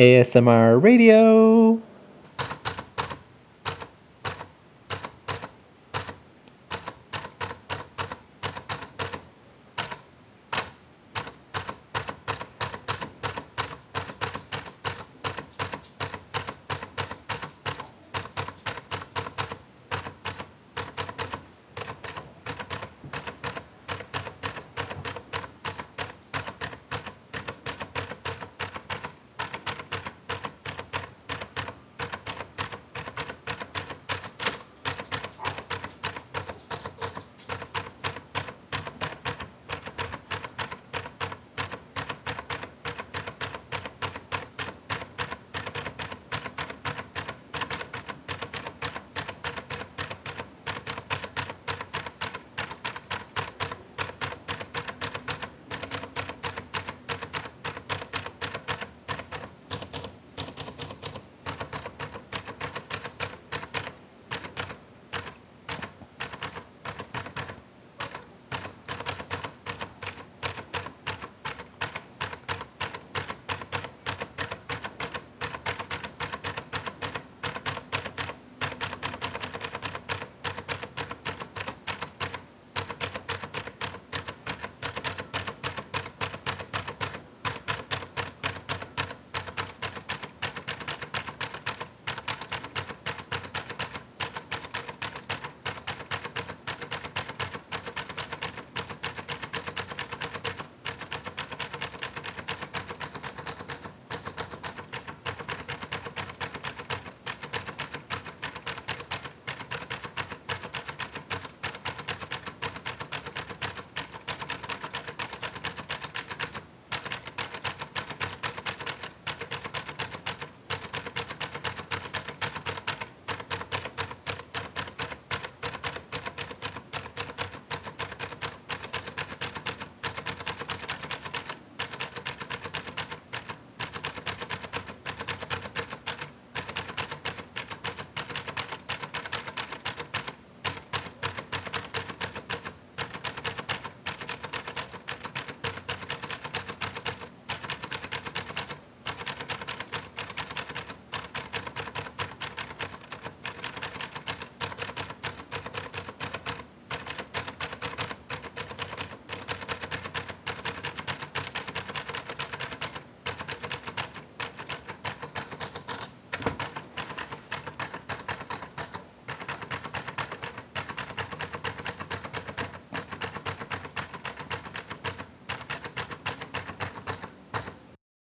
ASMR Radio.